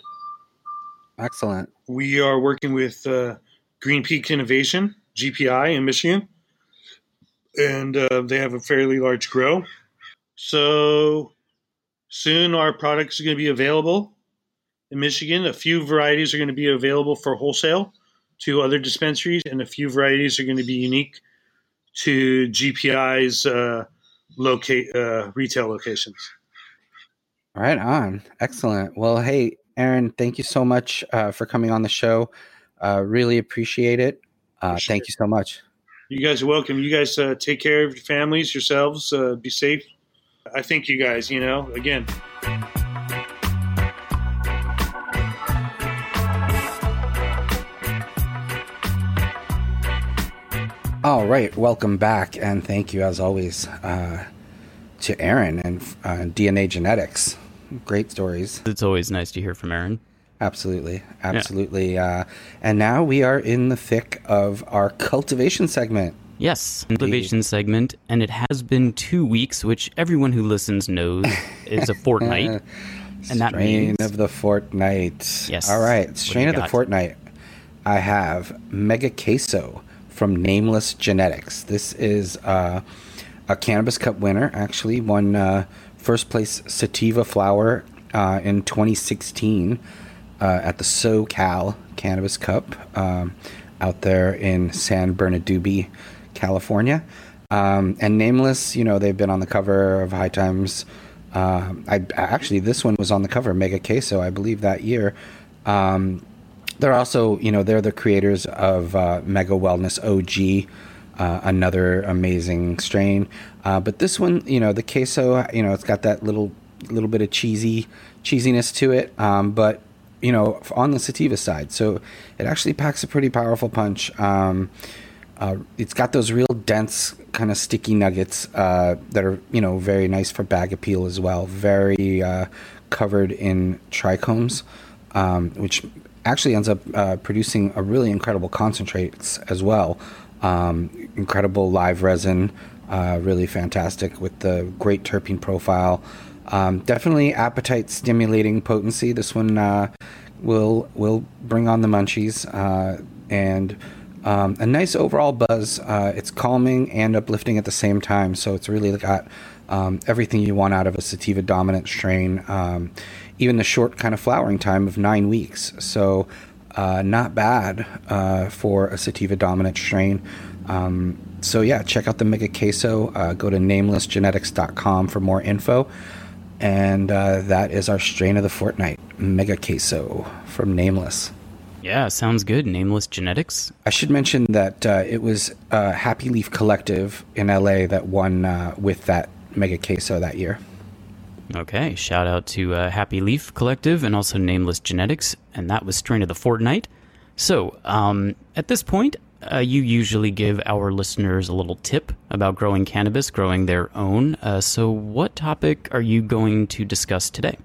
Excellent. We are working with uh, Green Peak Innovation, GPI in Michigan, and uh, they have a fairly large grow. So soon our products are going to be available in Michigan. A few varieties are going to be available for wholesale to other dispensaries, and a few varieties are going to be unique to GPI's uh, locate uh, retail locations. Right on. Excellent. Well, hey, Aaron, thank you so much uh, for coming on the show. Uh, really appreciate it. Uh, sure. Thank you so much. You guys are welcome. You guys uh, take care of your families, yourselves. Uh, be safe. I thank you guys. You know, again. All right, welcome back, and thank you as always uh, to Aaron and DNA Genetics great stories. It's always nice to hear from Aaron. Absolutely, absolutely. Yeah. Uh, and now we are in the thick of our cultivation segment. Yes, cultivation segment, and it has been two weeks, which everyone who listens knows is a fortnight. and that strain means... of the fortnight. Yes. All right, strain of the fortnight. I have Mega Queso from Nameless Genetics. This is uh, a Cannabis Cup winner, actually, won uh, first place sativa flower uh, in 2016 uh, at the SoCal Cannabis Cup um, out there in San Bernardino, California. Um, and Nameless, you know, they've been on the cover of High Times. Uh, I actually this one was on the cover, Mega Queso, I believe that year. Um, they're also, you know, they're the creators of uh, Mega Wellness OG, uh, another amazing strain. Uh, but this one, you know, the queso, you know, it's got that little little bit of cheesy cheesiness to it, um, but you know, on the sativa side, so it actually packs a pretty powerful punch. Um, uh, it's got those real dense kind of sticky nuggets uh, that are you know very nice for bag appeal as well. Very uh, covered in trichomes, um, which actually ends up uh, producing a really incredible concentrates as well. Um, incredible live resin, uh, really fantastic with the great terpene profile. Um, definitely appetite stimulating potency. This one uh, will will bring on the munchies uh, and um, a nice overall buzz. Uh, it's calming and uplifting at the same time. So it's really got um, everything you want out of a sativa dominant strain. Um, even the short kind of flowering time of nine weeks. So uh, not bad uh, for a sativa dominant strain. Um, so yeah, check out the Mega Queso. Uh, go to namelessgenetics.com for more info. And uh, that is our strain of the fortnight, Mega Queso from Nameless. Yeah, sounds good. Nameless Genetics. I should mention that uh, it was uh, Happy Leaf Collective in LA that won uh, with that Mega Queso that year. Okay, shout out to uh, Happy Leaf Collective and also Nameless Genetics, and that was Strain of the Fortnight. So, um, at this point, uh, you usually give our listeners a little tip about growing cannabis, growing their own. Uh, so, what topic are you going to discuss today?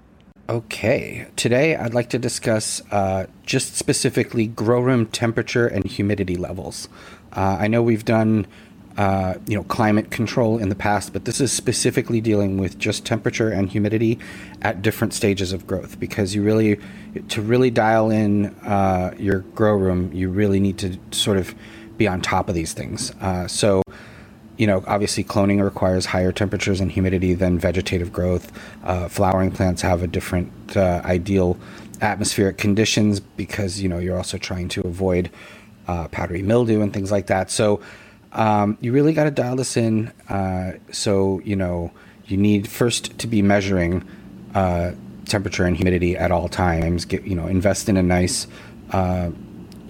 Okay, today I'd like to discuss uh, just specifically grow room temperature and humidity levels. Uh, I know we've done uh, you know climate control in the past, but this is specifically dealing with just temperature and humidity at different stages of growth because you really to really dial in uh, your grow room, you really need to sort of be on top of these things. Uh, so. You know, obviously, cloning requires higher temperatures and humidity than vegetative growth. Uh, flowering plants have a different uh, ideal atmospheric conditions because you know you're also trying to avoid powdery mildew and things like that. So, um, you really got to dial this in. Uh, so, you know, you need first to be measuring uh, temperature and humidity at all times. Get, you know, invest in a nice uh,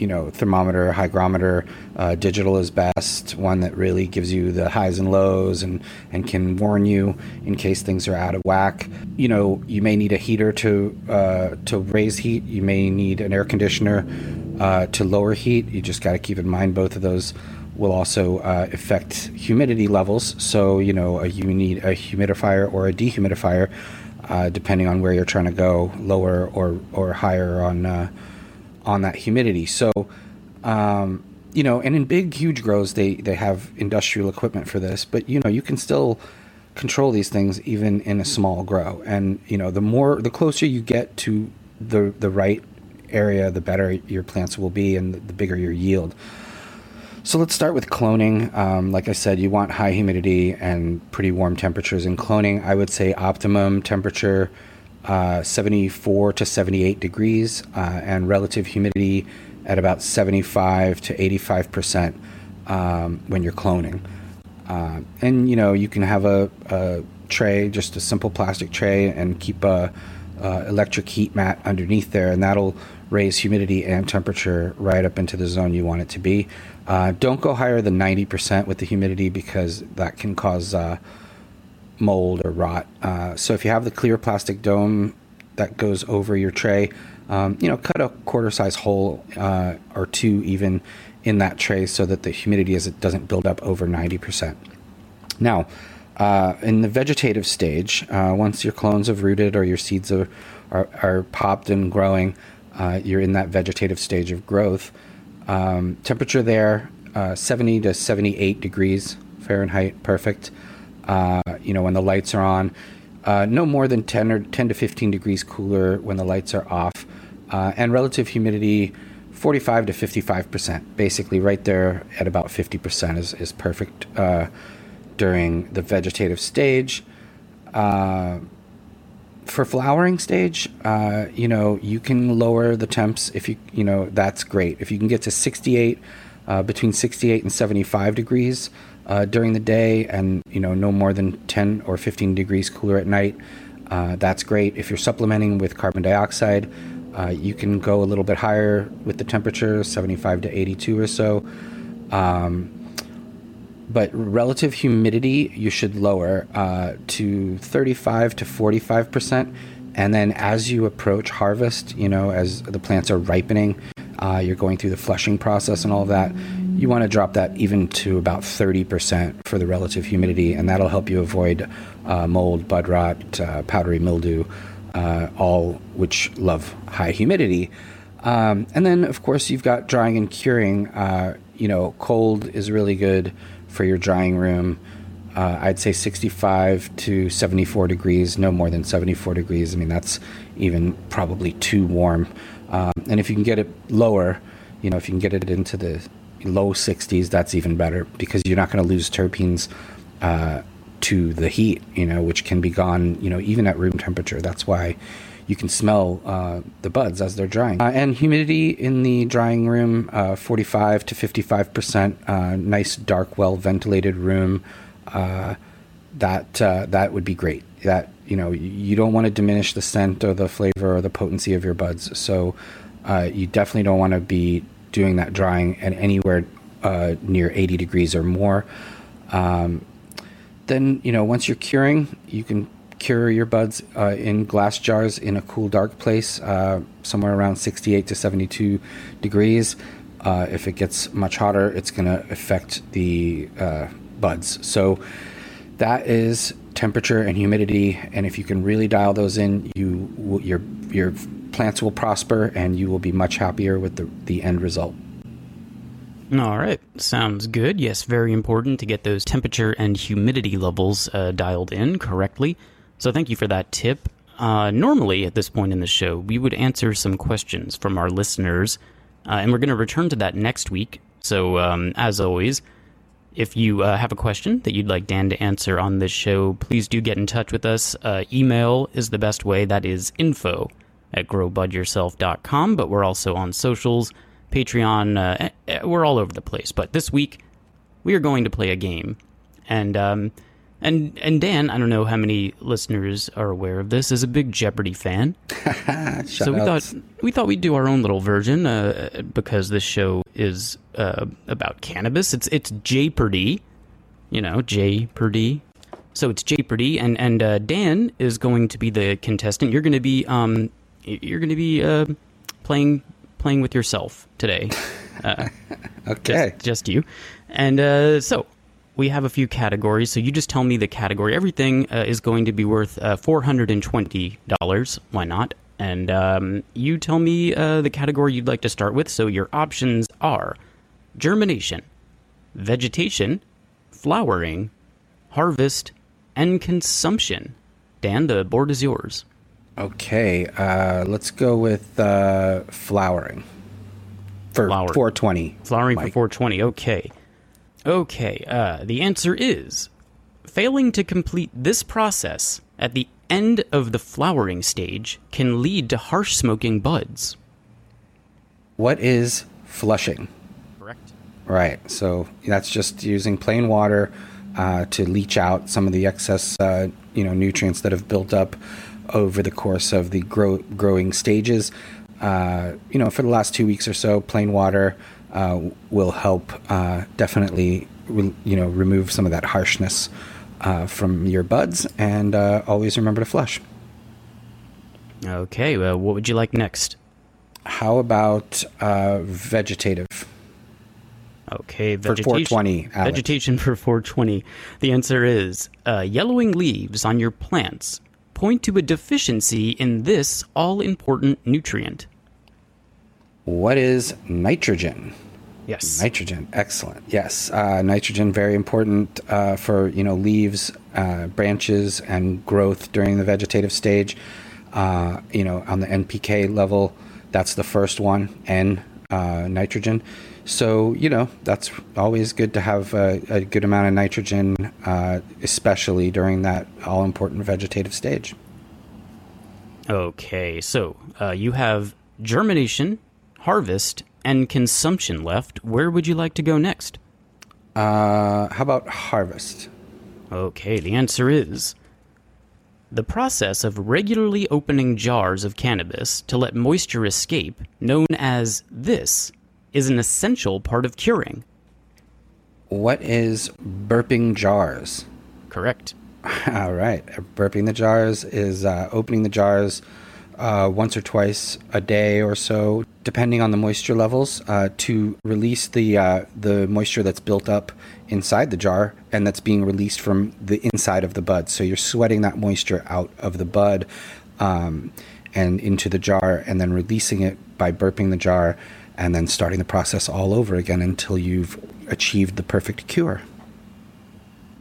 you know, thermometer, hygrometer. Uh, digital is best, one that really gives you the highs and lows and, and can warn you in case things are out of whack. You know, you may need a heater to uh, to raise heat. You may need an air conditioner uh, to lower heat. You just got to keep in mind both of those will also uh, affect humidity levels. So, you know, you need a humidifier or a dehumidifier, uh, depending on where you're trying to go, lower or, or higher on uh, on that humidity. So, um, you know, and in big, huge grows, they, they have industrial equipment for this, but, you know, you can still control these things even in a small grow. And, you know, the more, the closer you get to the, the right area, the better your plants will be and the bigger your yield. So let's start with cloning. Um, like I said, you want high humidity and pretty warm temperatures. In cloning, I would say optimum temperature uh, 74 to 78 degrees uh, and relative humidity at about 75 to 85 percent um, when you're cloning. Uh, and you know you can have a, a, tray, just a simple plastic tray, and keep a, a, electric heat mat underneath there, and that'll raise humidity and temperature right up into the zone you want it to be. Uh, don't go higher than 90 percent with the humidity because that can cause uh, mold or rot. Uh, so if you have the clear plastic dome that goes over your tray, um, you know, cut a quarter size hole uh, or two even in that tray so that the humidity is, it doesn't build up over 90%. Now, uh, in the vegetative stage, uh, once your clones have rooted or your seeds are, are, are popped and growing, you're in that vegetative stage of growth. Um, temperature there, uh, 70 to 78 degrees Fahrenheit, perfect uh, you know, when the lights are on. Uh, no more than 10 or 10 to 15 degrees cooler when the lights are off. Uh, and relative humidity 45 to 55 percent, basically right there at about 50 percent is, is perfect uh, during the vegetative stage. For flowering stage, uh, you know, you can lower the temps if you, you know, that's great. If you can get to 68, uh, between 68 and 75 degrees, uh, during the day and you know no more than 10 or 15 degrees cooler at night uh, that's great if you're supplementing with carbon dioxide uh, you can go a little bit higher with the temperature 75 to 82 or so um, but relative humidity you should lower uh, to 35 to 45 percent and then as you approach harvest you know as the plants are ripening uh, you're going through the flushing process and all of that you want to drop that even to about 30% for the relative humidity, and that'll help you avoid uh, mold, bud rot, uh, powdery mildew, uh, all which love high humidity. Um, and then, of course, you've got drying and curing. Uh, you know, cold is really good for your drying room. Uh, I'd say 65 to 74 degrees, no more than 74 degrees. I mean, that's even probably too warm. Um, and if you can get it lower, you know, if you can get it into the low 60s, that's even better because you're not going to lose terpenes uh, to the heat, you know, which can be gone, you know, even at room temperature. That's why you can smell uh, the buds as they're drying. Uh, and humidity in the drying room, uh, 45 to 55 percent. Uh, nice, dark, well ventilated room. Uh, that that would be great. That you know, you don't want to diminish the scent or the flavor or the potency of your buds. So you definitely don't want to be doing that drying at anywhere uh, near 80 degrees or more. Um, then, you know, once you're curing, you can cure your buds uh, in glass jars in a cool, dark place, uh, somewhere around 68 to 72 degrees. Uh, if it gets much hotter, it's going to affect the uh, buds. So that is temperature and humidity, and if you can really dial those in, you your your plants will prosper and you will be much happier with the, the end result. All right, sounds good. Yes, very important to get those temperature and humidity levels uh, dialed in correctly. So, thank you for that tip. Uh, normally, at this point in the show, we would answer some questions from our listeners, uh, and we're going to return to that next week. So, um, as always, if you uh, have a question that you'd like Dan to answer on this show, please do get in touch with us. Uh, email is the best way. That is info at growbudyourself.com, but we're also on socials, Patreon, uh, eh, we're all over the place. But this week, we are going to play a game. And um, And and Dan, I don't know how many listeners are aware of this, is a big Jeopardy fan. so we thought we thought we'd do our own little version uh, because this show is uh, about cannabis. It's it's Jeopardy, you know, Jeopardy. So it's Jeopardy, and and uh, Dan is going to be the contestant. You're going to be um you're going to be uh, playing playing with yourself today. Uh, okay, just, just you. And uh, so we have a few categories. So you just tell me the category. Everything uh, is going to be worth uh, $420. Why not? And um, you tell me uh, the category you'd like to start with. So your options are germination, vegetation, flowering, harvest, and consumption. Dan, the board is yours. Okay, uh, let's go with uh, flowering for Flower. 420. Flowering Mike. for 420. Okay. Okay, uh, the answer is failing to complete this process at the end of the flowering stage can lead to harsh smoking buds. What is flushing? Correct. Right. So that's just using plain water uh, to leach out some of the excess, uh, you know, nutrients that have built up over the course of the grow- growing stages. Uh, you know, for the last two weeks or so, plain water uh, will help uh, definitely re- you know remove some of that harshness uh, from your buds, and uh, always remember to flush. Okay, well, what would you like next? How about uh, vegetative? Okay, vegetation. For 420. Alex. Vegetation for 420. The answer is yellowing leaves on your plants point to a deficiency in this all important nutrient. What is nitrogen? Yes. Nitrogen, excellent. Yes, uh, nitrogen very important uh, for you know leaves, uh, branches, and growth during the vegetative stage. Uh, you know, on the NPK level, that's the first one, N uh, nitrogen. So you know that's always good to have a, a good amount of nitrogen, uh, especially during that all important vegetative stage. Okay, so you have germination harvest, and consumption left, where would you like to go next? Uh, how about harvest? Okay, the answer is the process of regularly opening jars of cannabis to let moisture escape, known as this, is an essential part of curing. What is burping jars? Correct. All right. Burping the jars is uh, opening the jars uh, once or twice a day or so, depending on the moisture levels, uh, to release the uh, the moisture that's built up inside the jar and that's being released from the inside of the bud. So you're sweating that moisture out of the bud um, and into the jar, and then releasing it by burping the jar, and then starting the process all over again until you've achieved the perfect cure.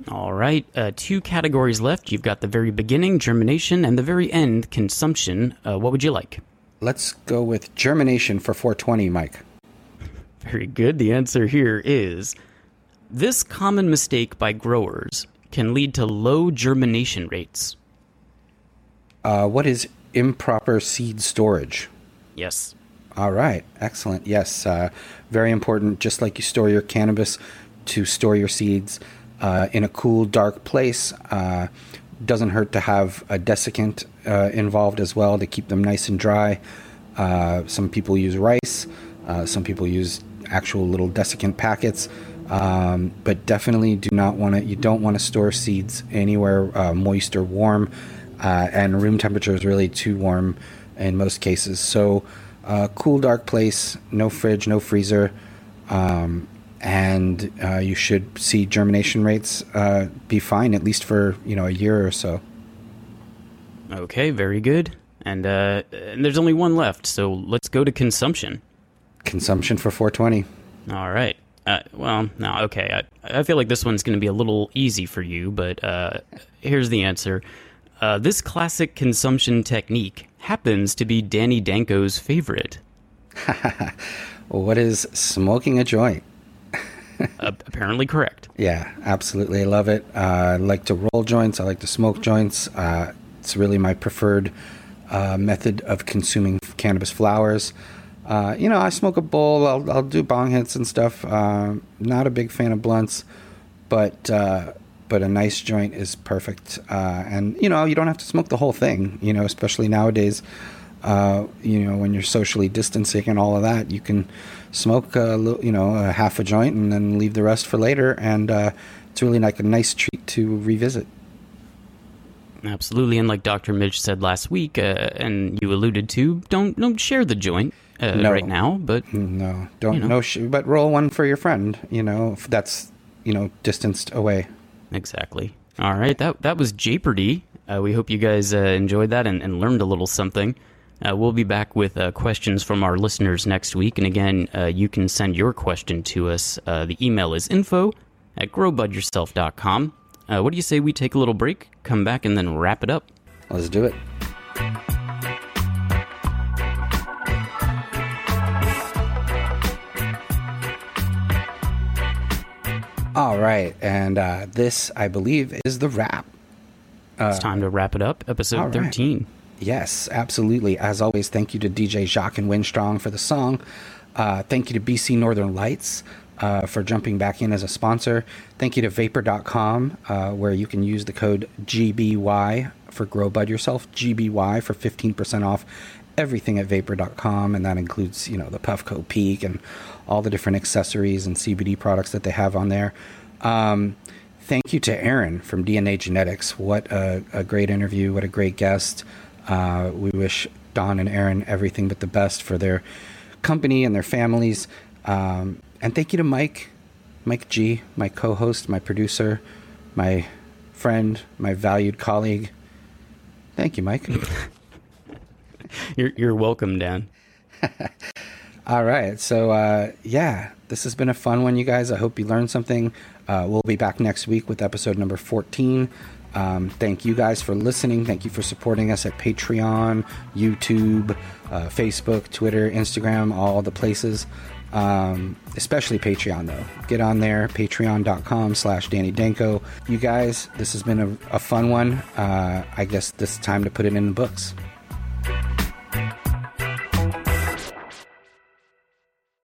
All right, uh, two categories left. You've got the very beginning, germination, and the very end, consumption. Uh, what would you like? Let's go with germination for 420, Mike. Very good. The answer here is this common mistake by growers can lead to low germination rates. Uh, what is improper seed storage? Yes. All right, excellent. Yes, uh, very important. Just like you store your cannabis to store your seeds, uh, in a cool, dark place. Uh, doesn't hurt to have a desiccant uh, involved as well to keep them nice and dry. Uh, some people use rice. Uh, some people use actual little desiccant packets. Um, but definitely do not want to. You don't want to store seeds anywhere uh, moist or warm, and room temperature is really too warm in most cases. So, cool, dark place, no fridge, no freezer. Um, and uh, you should see germination rates uh, be fine at least for you know a year or so. Okay, very good. And, uh, and there's only one left, so let's go to consumption. Consumption for 420. All right. Uh, well, no, okay. I, I feel like this one's going to be a little easy for you, but uh, here's the answer. Uh, this classic consumption technique happens to be Danny Danko's favorite. what is smoking a joint? uh, apparently correct. Yeah, absolutely. I love it. Uh, I like to roll joints. I like to smoke joints. Uh, it's really my preferred uh, method of consuming cannabis flowers. Uh, you know, I smoke a bowl. I'll, I'll do bong hits and stuff. Uh, not a big fan of blunts, but but a nice joint is perfect. Uh, and you know, you don't have to smoke the whole thing. You know, especially nowadays. Uh, you know, when you're socially distancing and all of that, you can smoke a little, you know, a half a joint and then leave the rest for later. And uh, it's really like a nice treat to revisit. Absolutely, and like Dr. Midge said last week, uh, and you alluded to, don't don't share the joint uh, No. right now. But No, don't You know. no, sh- but roll one for your friend. You know, if that's you know distanced away. exactly. All right, that that was Jeopardy. Uh, we hope you guys uh, enjoyed that and, and learned a little something. Uh, we'll be back with uh, questions from our listeners next week. And again, uh, you can send your question to us. Uh, the email is info at growbudyourself.com. Uh, what do you say we take a little break, come back, and then wrap it up? Let's do it. All right, and uh, this, I believe, is the wrap. it's time to wrap it up. Episode right. 13. Yes, absolutely. As always, thank you to DJ Jacques and Winstrong for the song. Uh, thank you to BC Northern Lights uh, for jumping back in as a sponsor. Thank you to Vapor.com, uh, where you can use the code GBY for Grow Bud Yourself, GBY for 15% off everything at Vapor.com, and that includes, you know, the Puffco Peak and all the different accessories and CBD products that they have on there. Um, thank you to Aaron from DNA Genetics. What a, a great interview. What a great guest. Uh, we wish Don and Aaron everything but the best for their company and their families. Um, and thank you to Mike, Mike G, my co host, my producer, my friend, my valued colleague. Thank you, Mike. You're, you're welcome, Dan. All right. So, uh, yeah, this has been a fun one, you guys. I hope you learned something. Uh, we'll be back next week with episode number 14. Um, thank you guys for listening. Thank you for supporting us at Patreon, YouTube, uh, Facebook, Twitter, Instagram, all the places. Um, especially Patreon, though. Get on there, patreon.com slash Danny Danko. You guys, this has been a, a fun one. Uh, I guess this time to put it in the books.